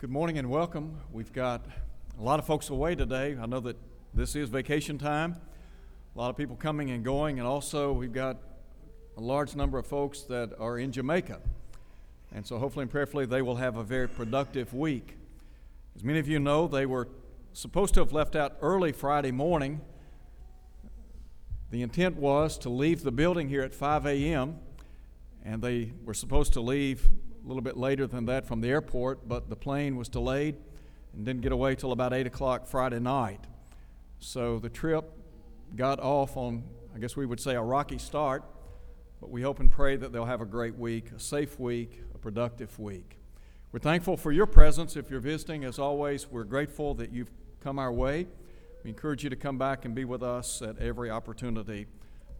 Good morning and welcome. We've got a lot of folks away today. I know that this is vacation time. A lot of people coming and going, and also we've got a large number of folks that are in Jamaica. And so, hopefully and prayerfully, they will have a very productive week. As many of you know, they were supposed to have left out early Friday morning. The intent was to leave the building here at 5 a.m., and they were supposed to leave a little bit later than that from the airport, but the plane was delayed and didn't get away till about 8 o'clock Friday night. So the trip got off on, I guess we would say, a rocky start, but we hope and pray that they'll have a great week, a safe week, a productive week. We're thankful for your presence. If you're visiting, as always, we're grateful that you've come our way. We encourage you to come back and be with us at every opportunity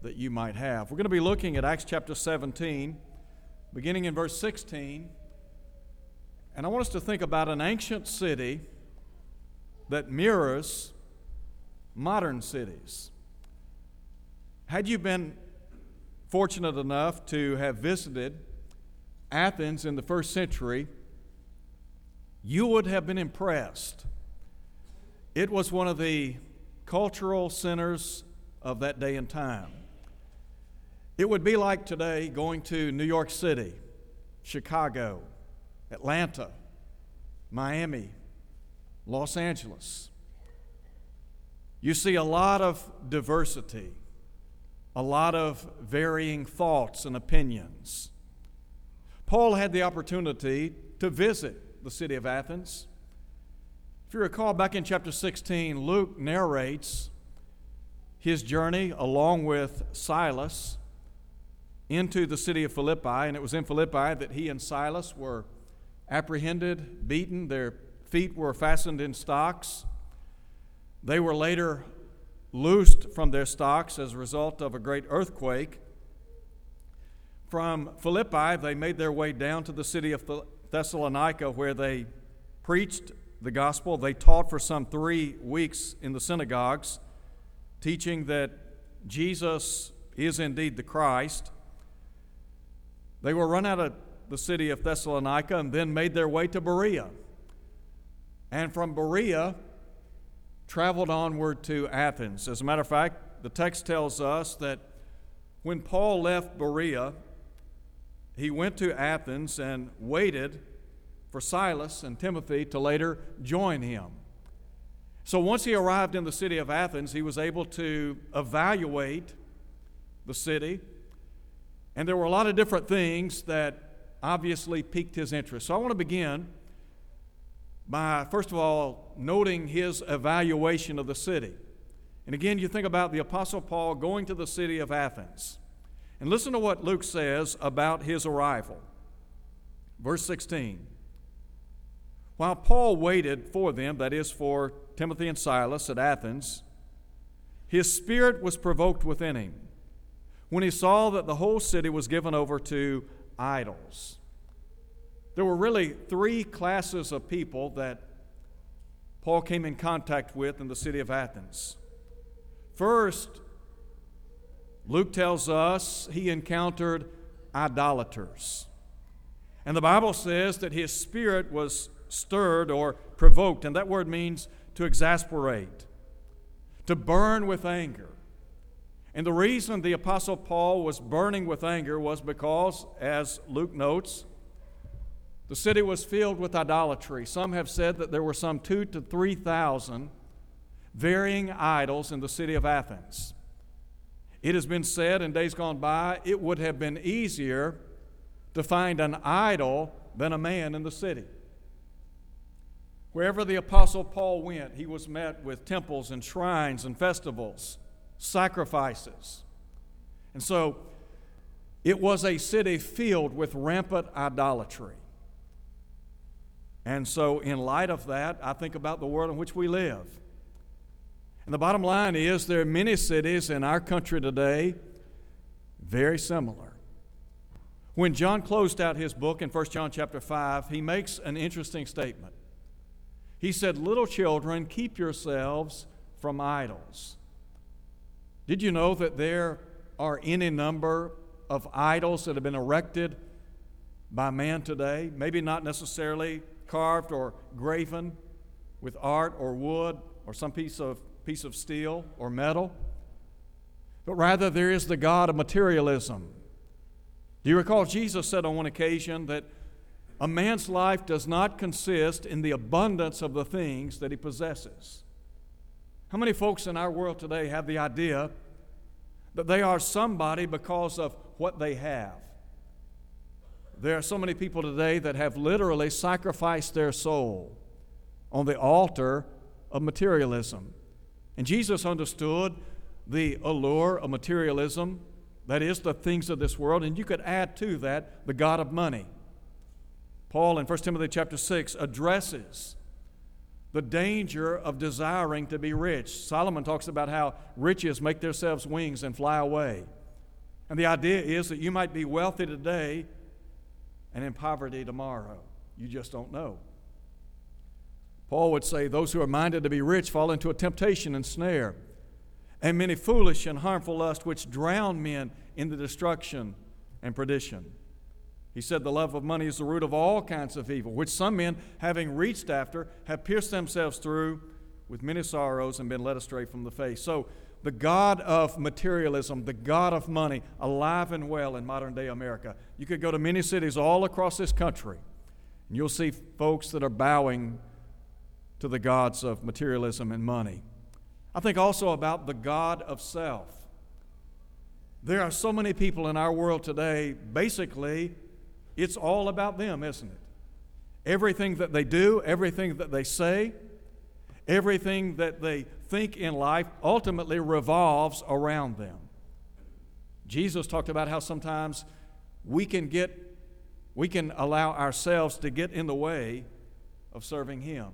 that you might have. We're going to be looking at Acts chapter 17 beginning in verse 16. And I want us to think about an ancient city that mirrors modern cities. Had you been fortunate enough to have visited Athens in the first century, you would have been impressed. It was one of the cultural centers of that day and time. It would be like today going to New York City, Chicago, Atlanta, Miami, Los Angeles. You see a lot of diversity, a lot of varying thoughts and opinions. Paul had the opportunity to visit the city of Athens. If you recall, back in chapter 16, Luke narrates his journey along with Silas into the city of Philippi, and it was in Philippi that he and Silas were apprehended, beaten, their feet were fastened in stocks. They were later loosed from their stocks as a result of a great earthquake. From Philippi, they made their way down to the city of Thessalonica, where they preached the gospel. They taught for some three weeks in the synagogues, teaching that Jesus is indeed the Christ. They were run out of the city of Thessalonica and then made their way to Berea. And from Berea, traveled onward to Athens. As a matter of fact, the text tells us that when Paul left Berea, he went to Athens and waited for Silas and Timothy to later join him. So once he arrived in the city of Athens, he was able to evaluate the city and there were a lot of different things that obviously piqued his interest. So I want to begin by, first of all, noting his evaluation of the city. And again, you think about the Apostle Paul going to the city of Athens. And listen to what Luke says about his arrival. Verse 16. While Paul waited for them, that is, for Timothy and Silas at Athens, his spirit was provoked within him when he saw that the whole city was given over to idols. There were really three classes of people that Paul came in contact with in the city of Athens. First, Luke tells us he encountered idolaters. And the Bible says that his spirit was stirred or provoked, and that word means to exasperate, to burn with anger. And the reason the Apostle Paul was burning with anger was because, as Luke notes, the city was filled with idolatry. Some have said that there were some two to three thousand varying idols in the city of Athens. It has been said in days gone by it would have been easier to find an idol than a man in the city. Wherever the Apostle Paul went, he was met with temples and shrines and festivals sacrifices. And so it was a city filled with rampant idolatry. And so, in light of that, I think about the world in which we live. And the bottom line is there are many cities in our country today very similar. When John closed out his book in 1 John chapter 5, he makes an interesting statement. He said, Little children, keep yourselves from idols. Did you know that there are any number of idols that have been erected by man today? Maybe not necessarily carved or graven with art or wood or some piece of, piece of steel or metal, but rather there is the God of materialism. Do you recall Jesus said on one occasion that a man's life does not consist in the abundance of the things that he possesses? How many folks in our world today have the idea that they are somebody because of what they have? There are so many people today that have literally sacrificed their soul on the altar of materialism. And Jesus understood the allure of materialism, that is, the things of this world, and you could add to that the God of money. Paul in 1 Timothy chapter 6 addresses the danger of desiring to be rich. Solomon talks about how riches make themselves wings and fly away. And the idea is that you might be wealthy today and in poverty tomorrow. You just don't know. Paul would say, Those who are minded to be rich fall into a temptation and snare, and many foolish and harmful lusts which drown men in the destruction and perdition. He said, The love of money is the root of all kinds of evil, which some men, having reached after, have pierced themselves through with many sorrows and been led astray from the faith. So, the God of materialism, the God of money, alive and well in modern day America. You could go to many cities all across this country, and you'll see folks that are bowing to the gods of materialism and money. I think also about the God of self. There are so many people in our world today, basically, it's all about them, isn't it? Everything that they do, everything that they say, everything that they think in life ultimately revolves around them. Jesus talked about how sometimes we can get we can allow ourselves to get in the way of serving him.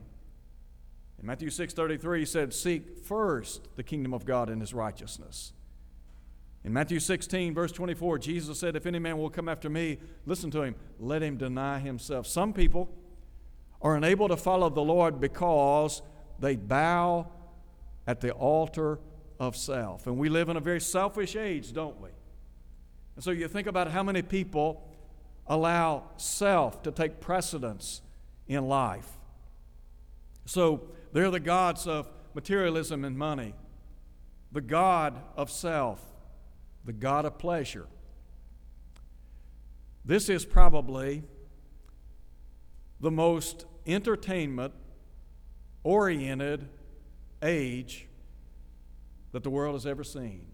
In Matthew 6:33 he said, "Seek first the kingdom of God and his righteousness." In Matthew 16, verse 24, Jesus said, If any man will come after me, listen to him, let him deny himself. Some people are unable to follow the Lord because they bow at the altar of self. And we live in a very selfish age, don't we? And so you think about how many people allow self to take precedence in life. So they're the gods of materialism and money, the God of self the God of pleasure. This is probably the most entertainment oriented age that the world has ever seen.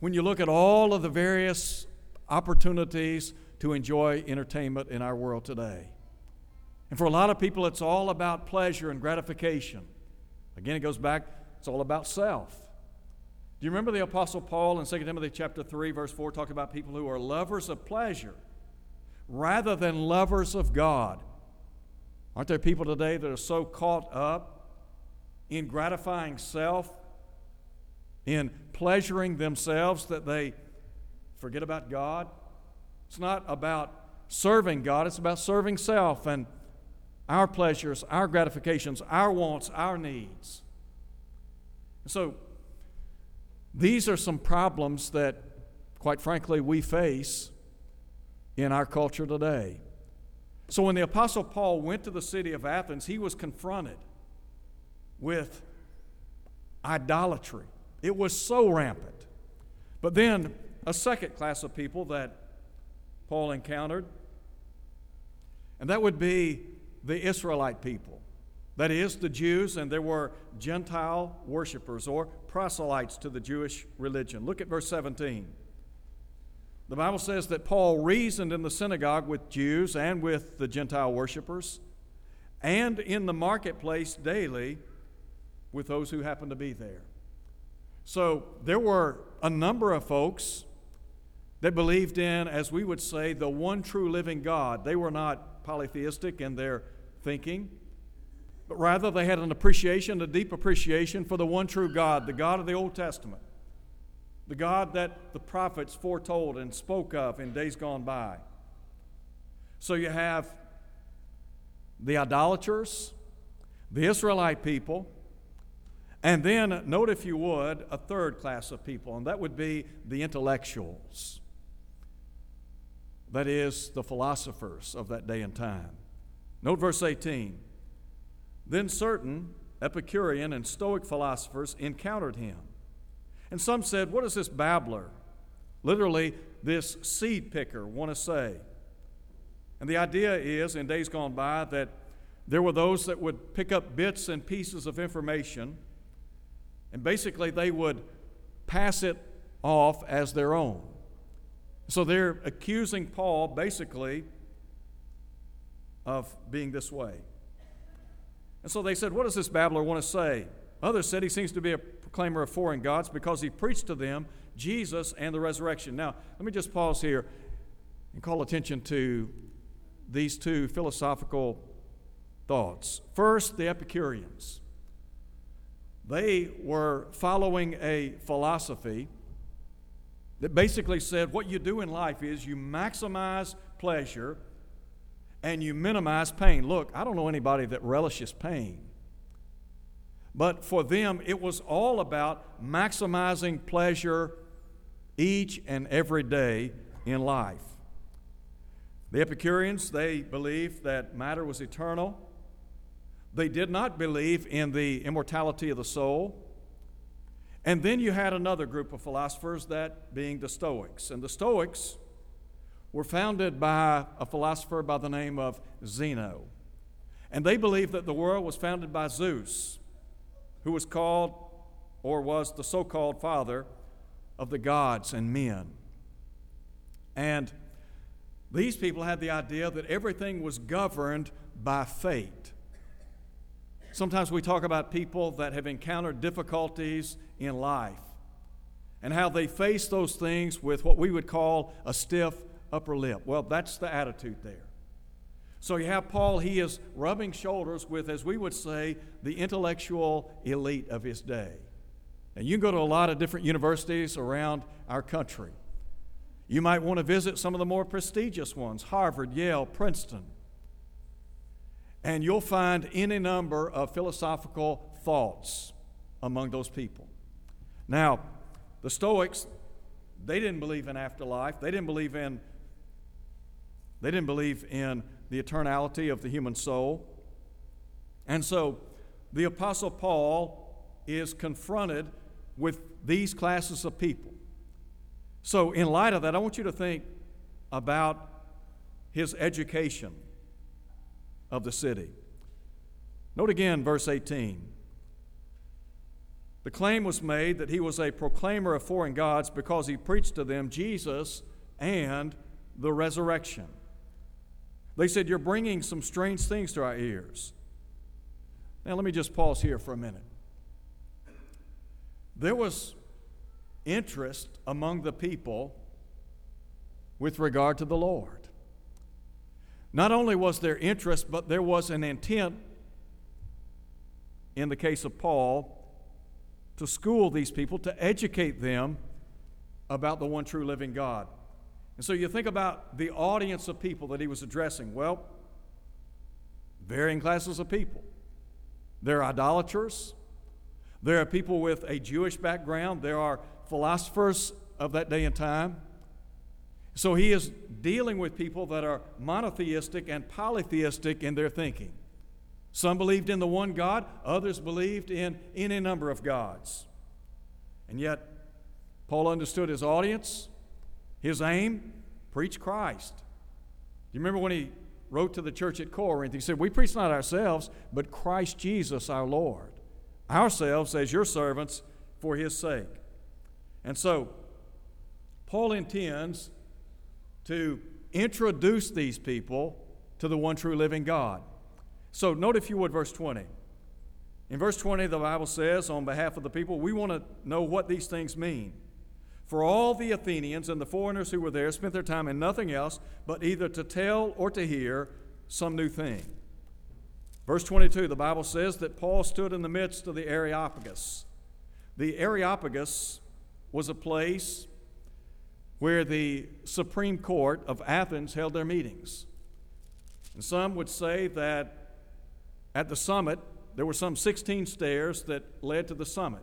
When you look at all of the various opportunities to enjoy entertainment in our world today. And for a lot of people, it's all about pleasure and gratification. Again, it goes back, it's all about self. Do you remember the Apostle Paul in 2 Timothy chapter 3, verse 4, talking about people who are lovers of pleasure rather than lovers of God? Aren't there people today that are so caught up in gratifying self, in pleasuring themselves, that they forget about God? It's not about serving God, it's about serving self and our pleasures, our gratifications, our wants, our needs. So, these are some problems that, quite frankly, we face in our culture today. So when the Apostle Paul went to the city of Athens, he was confronted with idolatry. It was so rampant. But then a second class of people that Paul encountered, and that would be the Israelite people. That is, the Jews, and there were Gentile worshippers or proselytes to the Jewish religion. Look at verse 17. The Bible says that Paul reasoned in the synagogue with Jews and with the Gentile worshippers, and in the marketplace daily with those who happened to be there. So there were a number of folks that believed in, as we would say, the one true living God. They were not polytheistic in their thinking but rather they had an appreciation, a deep appreciation for the one true God, the God of the Old Testament, the God that the prophets foretold and spoke of in days gone by. So you have the idolaters, the Israelite people, and then, note if you would, a third class of people, and that would be the intellectuals. That is, the philosophers of that day and time. Note verse 18. Then certain Epicurean and Stoic philosophers encountered him. And some said, What does this babbler, literally this seed picker, want to say? And the idea is, in days gone by, that there were those that would pick up bits and pieces of information, and basically they would pass it off as their own. So they're accusing Paul basically of being this way. And so they said, What does this babbler want to say? Others said he seems to be a proclaimer of foreign gods because he preached to them Jesus and the resurrection. Now, let me just pause here and call attention to these two philosophical thoughts. First, the Epicureans. They were following a philosophy that basically said what you do in life is you maximize pleasure and you minimize pain. Look, I don't know anybody that relishes pain. But for them, it was all about maximizing pleasure each and every day in life. The Epicureans, they believed that matter was eternal. They did not believe in the immortality of the soul. And then you had another group of philosophers, that being the Stoics. And the Stoics were founded by a philosopher by the name of Zeno. And they believed that the world was founded by Zeus, who was called or was the so called father of the gods and men. And these people had the idea that everything was governed by fate. Sometimes we talk about people that have encountered difficulties in life and how they face those things with what we would call a stiff upper lip. Well, that's the attitude there. So you have Paul, he is rubbing shoulders with, as we would say, the intellectual elite of his day. And you can go to a lot of different universities around our country. You might want to visit some of the more prestigious ones Harvard, Yale, Princeton. And you'll find any number of philosophical thoughts among those people. Now, the Stoics, they didn't believe in afterlife. They didn't believe in they didn't believe in the eternality of the human soul. And so the apostle Paul is confronted with these classes of people. So, in light of that, I want you to think about his education of the city. Note again verse 18. The claim was made that he was a proclaimer of foreign gods because he preached to them Jesus and the resurrection. They said, You're bringing some strange things to our ears. Now, let me just pause here for a minute. There was interest among the people with regard to the Lord. Not only was there interest, but there was an intent, in the case of Paul, to school these people, to educate them about the one true living God. And so you think about the audience of people that he was addressing. Well, varying classes of people. There are idolaters, there are people with a Jewish background, there are philosophers of that day and time. So he is dealing with people that are monotheistic and polytheistic in their thinking. Some believed in the one God, others believed in any number of gods. And yet, Paul understood his audience, his aim, preach Christ. Do you remember when he wrote to the church at Corinth? He said, We preach not ourselves, but Christ Jesus our Lord, ourselves as your servants for his sake. And so, Paul intends to introduce these people to the one true living God. So, note if you would, verse 20. In verse 20, the Bible says, on behalf of the people, we want to know what these things mean. For all the Athenians and the foreigners who were there spent their time in nothing else but either to tell or to hear some new thing. Verse 22, the Bible says that Paul stood in the midst of the Areopagus. The Areopagus was a place where the Supreme Court of Athens held their meetings. And some would say that at the summit, there were some 16 stairs that led to the summit.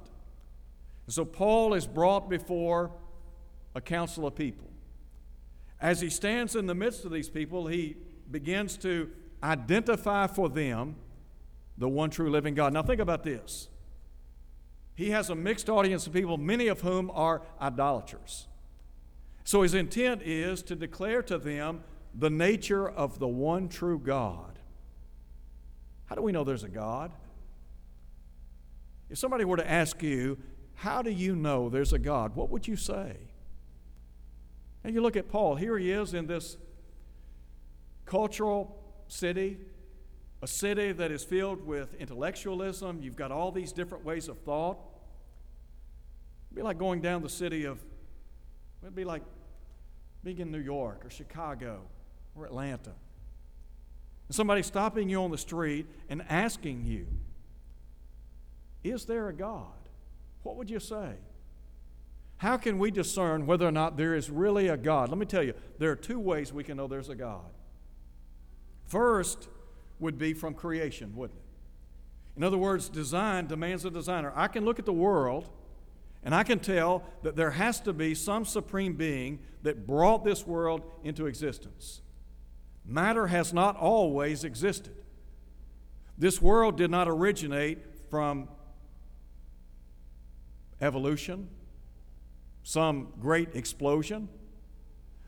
And so Paul is brought before a council of people. As he stands in the midst of these people, he begins to identify for them the one true living God. Now, think about this. He has a mixed audience of people, many of whom are idolaters. So, his intent is to declare to them the nature of the one true God. How do we know there's a God? If somebody were to ask you, How do you know there's a God? what would you say? And you look at Paul, here he is in this cultural city, a city that is filled with intellectualism. You've got all these different ways of thought. It'd be like going down the city of, it'd be like being in New York or Chicago or Atlanta. And somebody stopping you on the street and asking you, Is there a God? What would you say? How can we discern whether or not there is really a God? Let me tell you, there are two ways we can know there's a God. First would be from creation, wouldn't it? In other words, design demands a designer. I can look at the world and I can tell that there has to be some supreme being that brought this world into existence. Matter has not always existed. This world did not originate from evolution, some great explosion,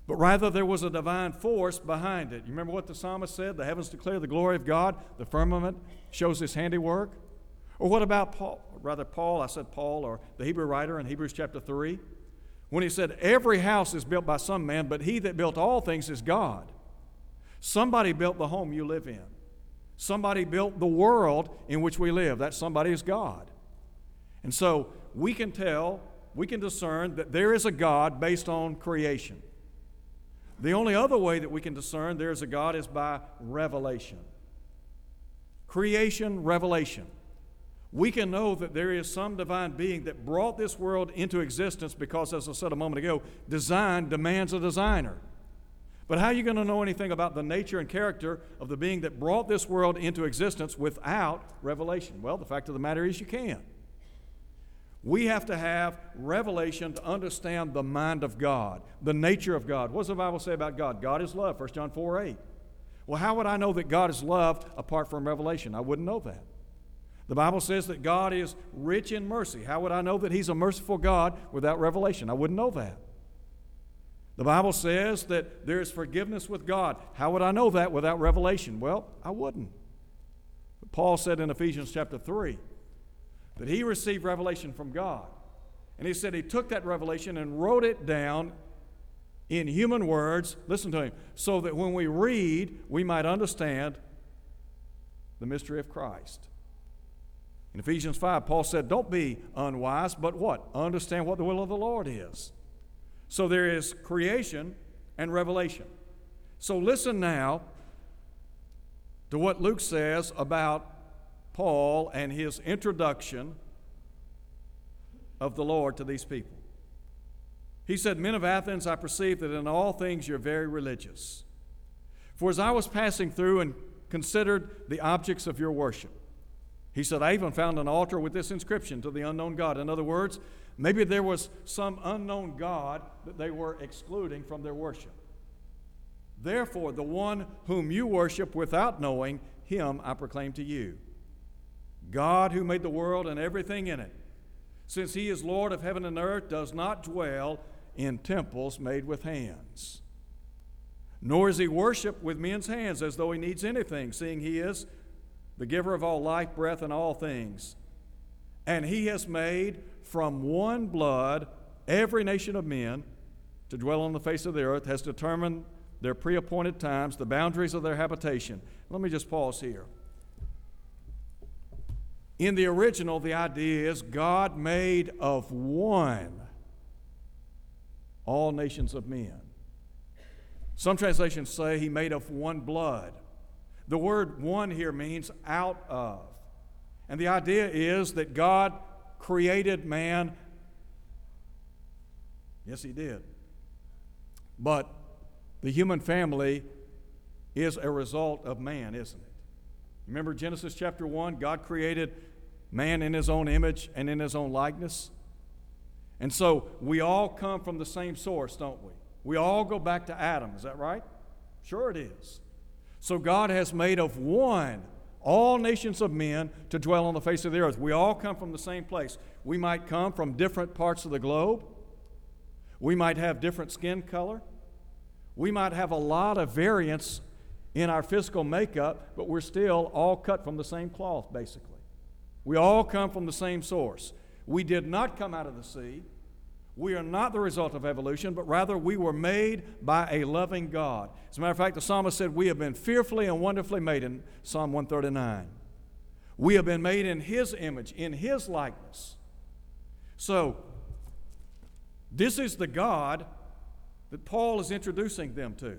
but rather there was a divine force behind it. You remember what the psalmist said? The heavens declare the glory of God, the firmament shows his handiwork. Or what about Paul? Rather, Paul, I said Paul, or the Hebrew writer in Hebrews chapter 3, when he said, Every house is built by some man, but he that built all things is God. Somebody built the home you live in. Somebody built the world in which we live. That somebody is God. And so we can tell, we can discern that there is a God based on creation. The only other way that we can discern there is a God is by revelation. Creation, revelation. We can know that there is some divine being that brought this world into existence because, as I said a moment ago, design demands a designer. But how are you going to know anything about the nature and character of the being that brought this world into existence without revelation? Well, the fact of the matter is you can. We have to have revelation to understand the mind of God, the nature of God. What does the Bible say about God? God is love, 1 John 4 8. Well, how would I know that God is loved apart from revelation? I wouldn't know that. The Bible says that God is rich in mercy. How would I know that He's a merciful God without revelation? I wouldn't know that. The Bible says that there is forgiveness with God. How would I know that without revelation? Well, I wouldn't. But Paul said in Ephesians chapter 3 that he received revelation from God. And he said he took that revelation and wrote it down in human words, listen to him, so that when we read, we might understand the mystery of Christ. In Ephesians 5, Paul said, Don't be unwise, but what? Understand what the will of the Lord is. So there is creation and revelation. So listen now to what Luke says about Paul and his introduction of the Lord to these people. He said, Men of Athens, I perceive that in all things you're very religious. For as I was passing through and considered the objects of your worship, he said, I even found an altar with this inscription to the unknown God. In other words, Maybe there was some unknown God that they were excluding from their worship. Therefore, the one whom you worship without knowing, him I proclaim to you. God, who made the world and everything in it, since he is Lord of heaven and earth, does not dwell in temples made with hands. Nor is he worshiped with men's hands as though he needs anything, seeing he is the giver of all life, breath, and all things. And he has made from one blood every nation of men to dwell on the face of the earth, has determined their pre appointed times, the boundaries of their habitation. Let me just pause here. In the original, the idea is God made of one all nations of men. Some translations say he made of one blood. The word one here means out of. And the idea is that God created man? Yes, he did. But the human family is a result of man, isn't it? Remember Genesis chapter 1? God created man in his own image and in his own likeness. And so we all come from the same source, don't we? We all go back to Adam, is that right? Sure, it is. So God has made of one all nations of men to dwell on the face of the earth. We all come from the same place. We might come from different parts of the globe. We might have different skin color. We might have a lot of variance in our physical makeup, but we're still all cut from the same cloth, basically. We all come from the same source. We did not come out of the sea. We are not the result of evolution, but rather we were made by a loving God. As a matter of fact, the psalmist said, We have been fearfully and wonderfully made in Psalm 139. We have been made in His image, in His likeness. So, this is the God that Paul is introducing them to.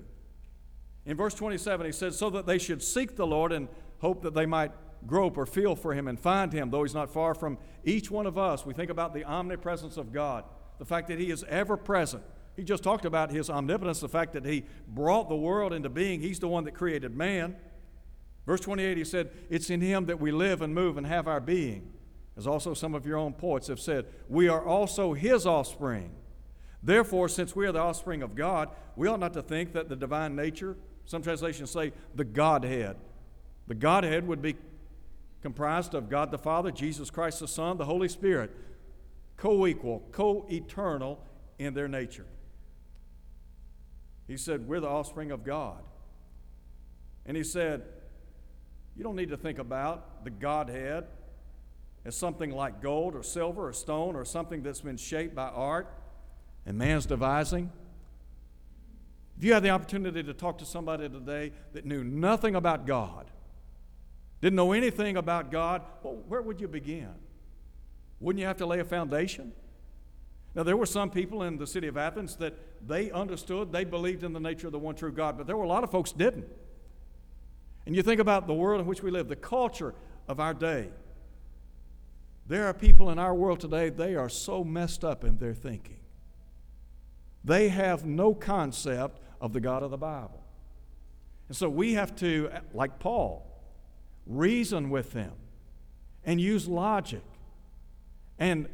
In verse 27, he says, So that they should seek the Lord and hope that they might grope or feel for Him and find Him, though He's not far from each one of us. We think about the omnipresence of God the fact that He is ever present. He just talked about His omnipotence, the fact that He brought the world into being. He's the one that created man. Verse 28, He said, It's in Him that we live and move and have our being. As also some of your own poets have said, We are also His offspring. Therefore, since we are the offspring of God, we ought not to think that the divine nature, some translations say the Godhead, the Godhead would be comprised of God the Father, Jesus Christ the Son, the Holy Spirit co equal, co eternal in their nature. He said, We're the offspring of God. And he said, You don't need to think about the Godhead as something like gold or silver or stone or something that's been shaped by art and man's devising. If you had the opportunity to talk to somebody today that knew nothing about God, didn't know anything about God, well, where would you begin? Wouldn't you have to lay a foundation? Now, there were some people in the city of Athens that they understood, they believed in the nature of the one true God, but there were a lot of folks didn't. And you think about the world in which we live, the culture of our day. There are people in our world today, they are so messed up in their thinking. They have no concept of the God of the Bible. And so we have to, like Paul, reason with them and use logic and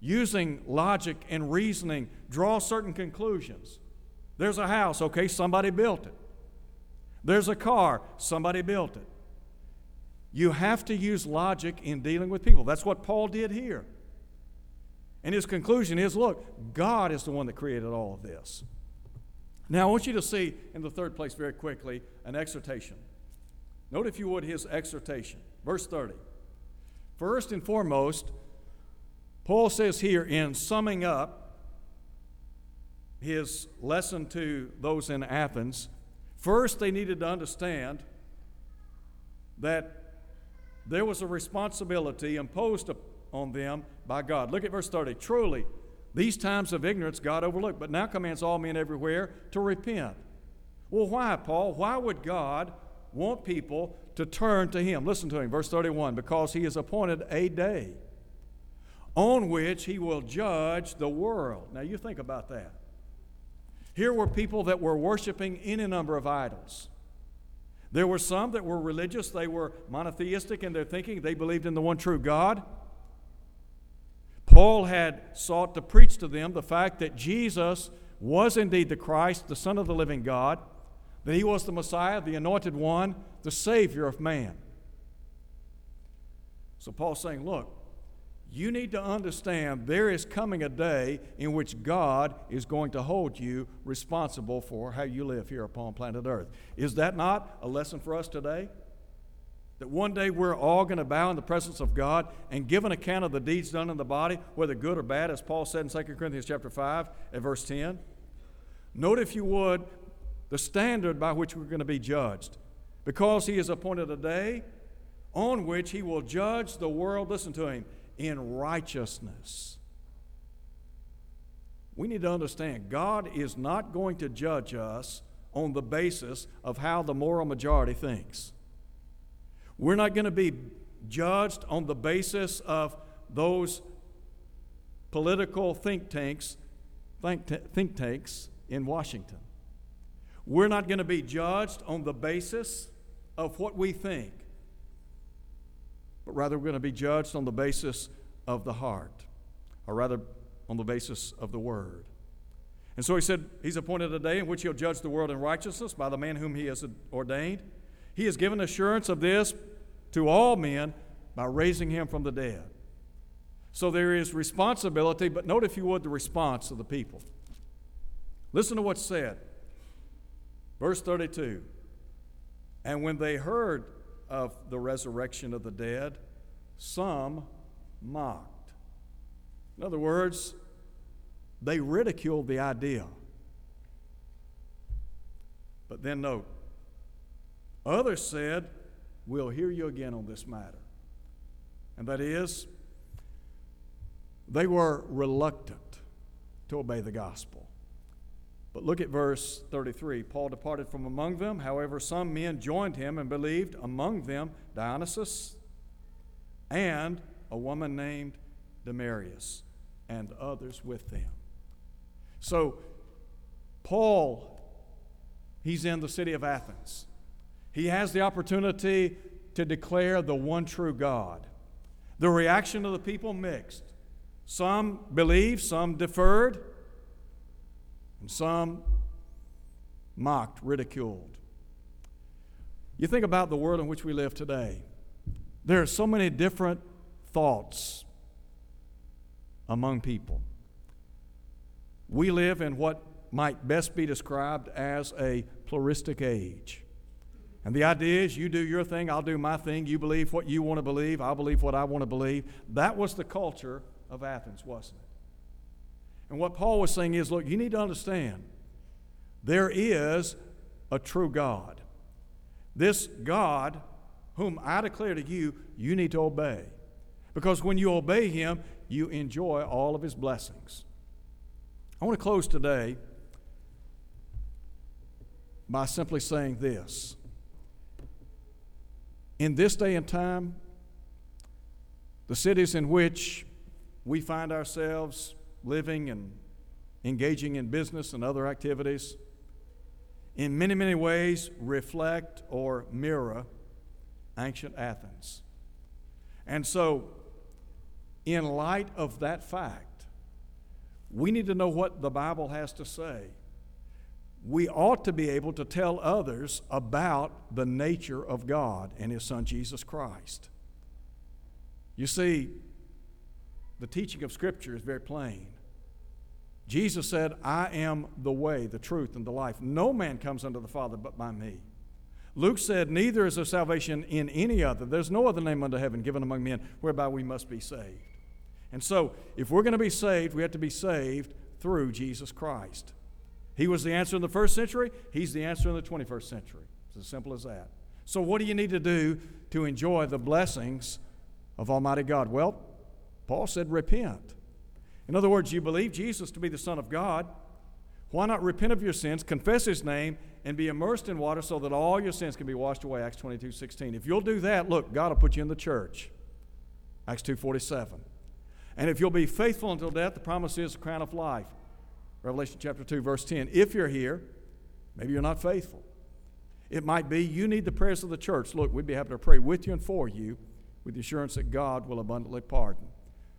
using logic and reasoning, draw certain conclusions. There's a house, okay, somebody built it. There's a car, somebody built it. You have to use logic in dealing with people. That's what Paul did here. And his conclusion is look, God is the one that created all of this. Now, I want you to see in the third place very quickly an exhortation. Note, if you would, his exhortation. Verse 30. First and foremost, Paul says here, in summing up his lesson to those in Athens, first they needed to understand that there was a responsibility imposed on them by God. Look at verse 30. Truly, these times of ignorance God overlooked, but now commands all men everywhere to repent. Well, why, Paul? Why would God want people to turn to Him? Listen to him, verse 31 because He has appointed a day on which he will judge the world. Now, you think about that. Here were people that were worshiping any number of idols. There were some that were religious, they were monotheistic in their thinking, they believed in the one true God. Paul had sought to preach to them the fact that Jesus was indeed the Christ, the Son of the living God, that he was the Messiah, the anointed one, the Savior of man. So Paul's saying, look, you need to understand there is coming a day in which God is going to hold you responsible for how you live here upon planet Earth. Is that not a lesson for us today? That one day we're all going to bow in the presence of God and give an account of the deeds done in the body, whether good or bad, as Paul said in 2 Corinthians chapter 5 at verse 10. Note, if you would, the standard by which we're going to be judged. Because he has appointed a day on which he will judge the world, listen to him, in righteousness. We need to understand God is not going to judge us on the basis of how the moral majority thinks. We're not going to be judged on the basis of those political think tanks, think, t- think tanks in Washington. We're not going to be judged on the basis of what we think but rather we're going to be judged on the basis of the heart, or rather on the basis of the Word. And so he said, He's appointed a day in which he'll judge the world in righteousness by the man whom he has ordained. He has given assurance of this to all men by raising him from the dead. So there is responsibility, but note, if you would, the response of the people. Listen to what's said. Verse 32 And when they heard of the resurrection of the dead, some mocked. In other words, they ridiculed the idea. But then note, others said, We'll hear you again on this matter. And that is, they were reluctant to obey the gospel. But look at verse 33. Paul departed from among them. However, some men joined him and believed, among them Dionysius and a woman named Damaris, and others with them. So, Paul, he's in the city of Athens. He has the opportunity to declare the one true God. The reaction of the people mixed. Some believed, some deferred, and some mocked, ridiculed. You think about the world in which we live today. There are so many different thoughts among people. We live in what might best be described as a pluralistic age. And the idea is you do your thing, I'll do my thing. You believe what you want to believe, I'll believe what I want to believe. That was the culture of Athens, wasn't it? And what Paul was saying is look, you need to understand there is a true God. This God, whom I declare to you, you need to obey. Because when you obey him, you enjoy all of his blessings. I want to close today by simply saying this. In this day and time, the cities in which we find ourselves living and engaging in business and other activities, in many, many ways reflect or mirror ancient Athens. And so, in light of that fact, we need to know what the Bible has to say. We ought to be able to tell others about the nature of God and His Son Jesus Christ. You see, the teaching of Scripture is very plain. Jesus said, I am the way, the truth, and the life. No man comes unto the Father but by me. Luke said, Neither is there salvation in any other. There's no other name under heaven given among men whereby we must be saved. And so, if we're going to be saved, we have to be saved through Jesus Christ. He was the answer in the first century, He's the answer in the 21st century. It's as simple as that. So, what do you need to do to enjoy the blessings of Almighty God? Well, Paul said, repent. In other words, you believe Jesus to be the Son of God. Why not repent of your sins, confess His name, and be immersed in water so that all your sins can be washed away? Acts 22 16. If you'll do that, look, God will put you in the church. Acts 2 47. And if you'll be faithful until death, the promise is a crown of life. Revelation chapter 2, verse 10. If you're here, maybe you're not faithful. It might be you need the prayers of the church. Look, we'd be happy to pray with you and for you with the assurance that God will abundantly pardon.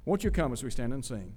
Won't you come as we stand and sing?